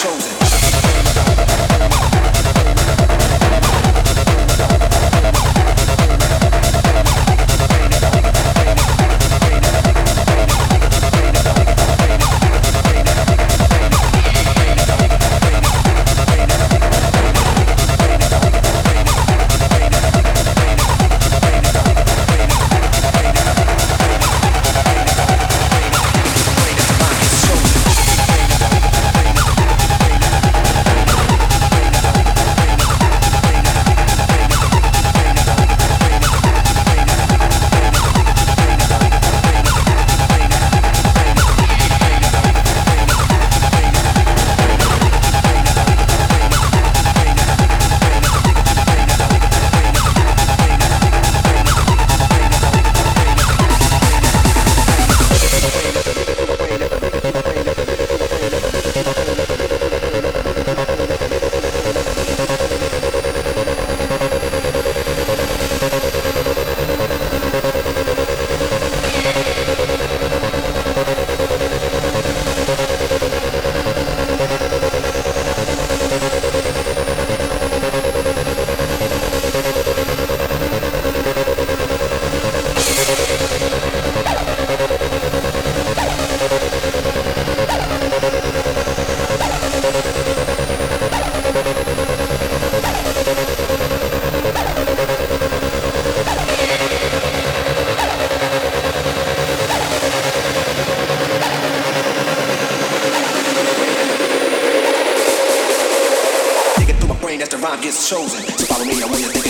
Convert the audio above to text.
chosen. Gets chosen. So follow me, I want you thinking you opposing.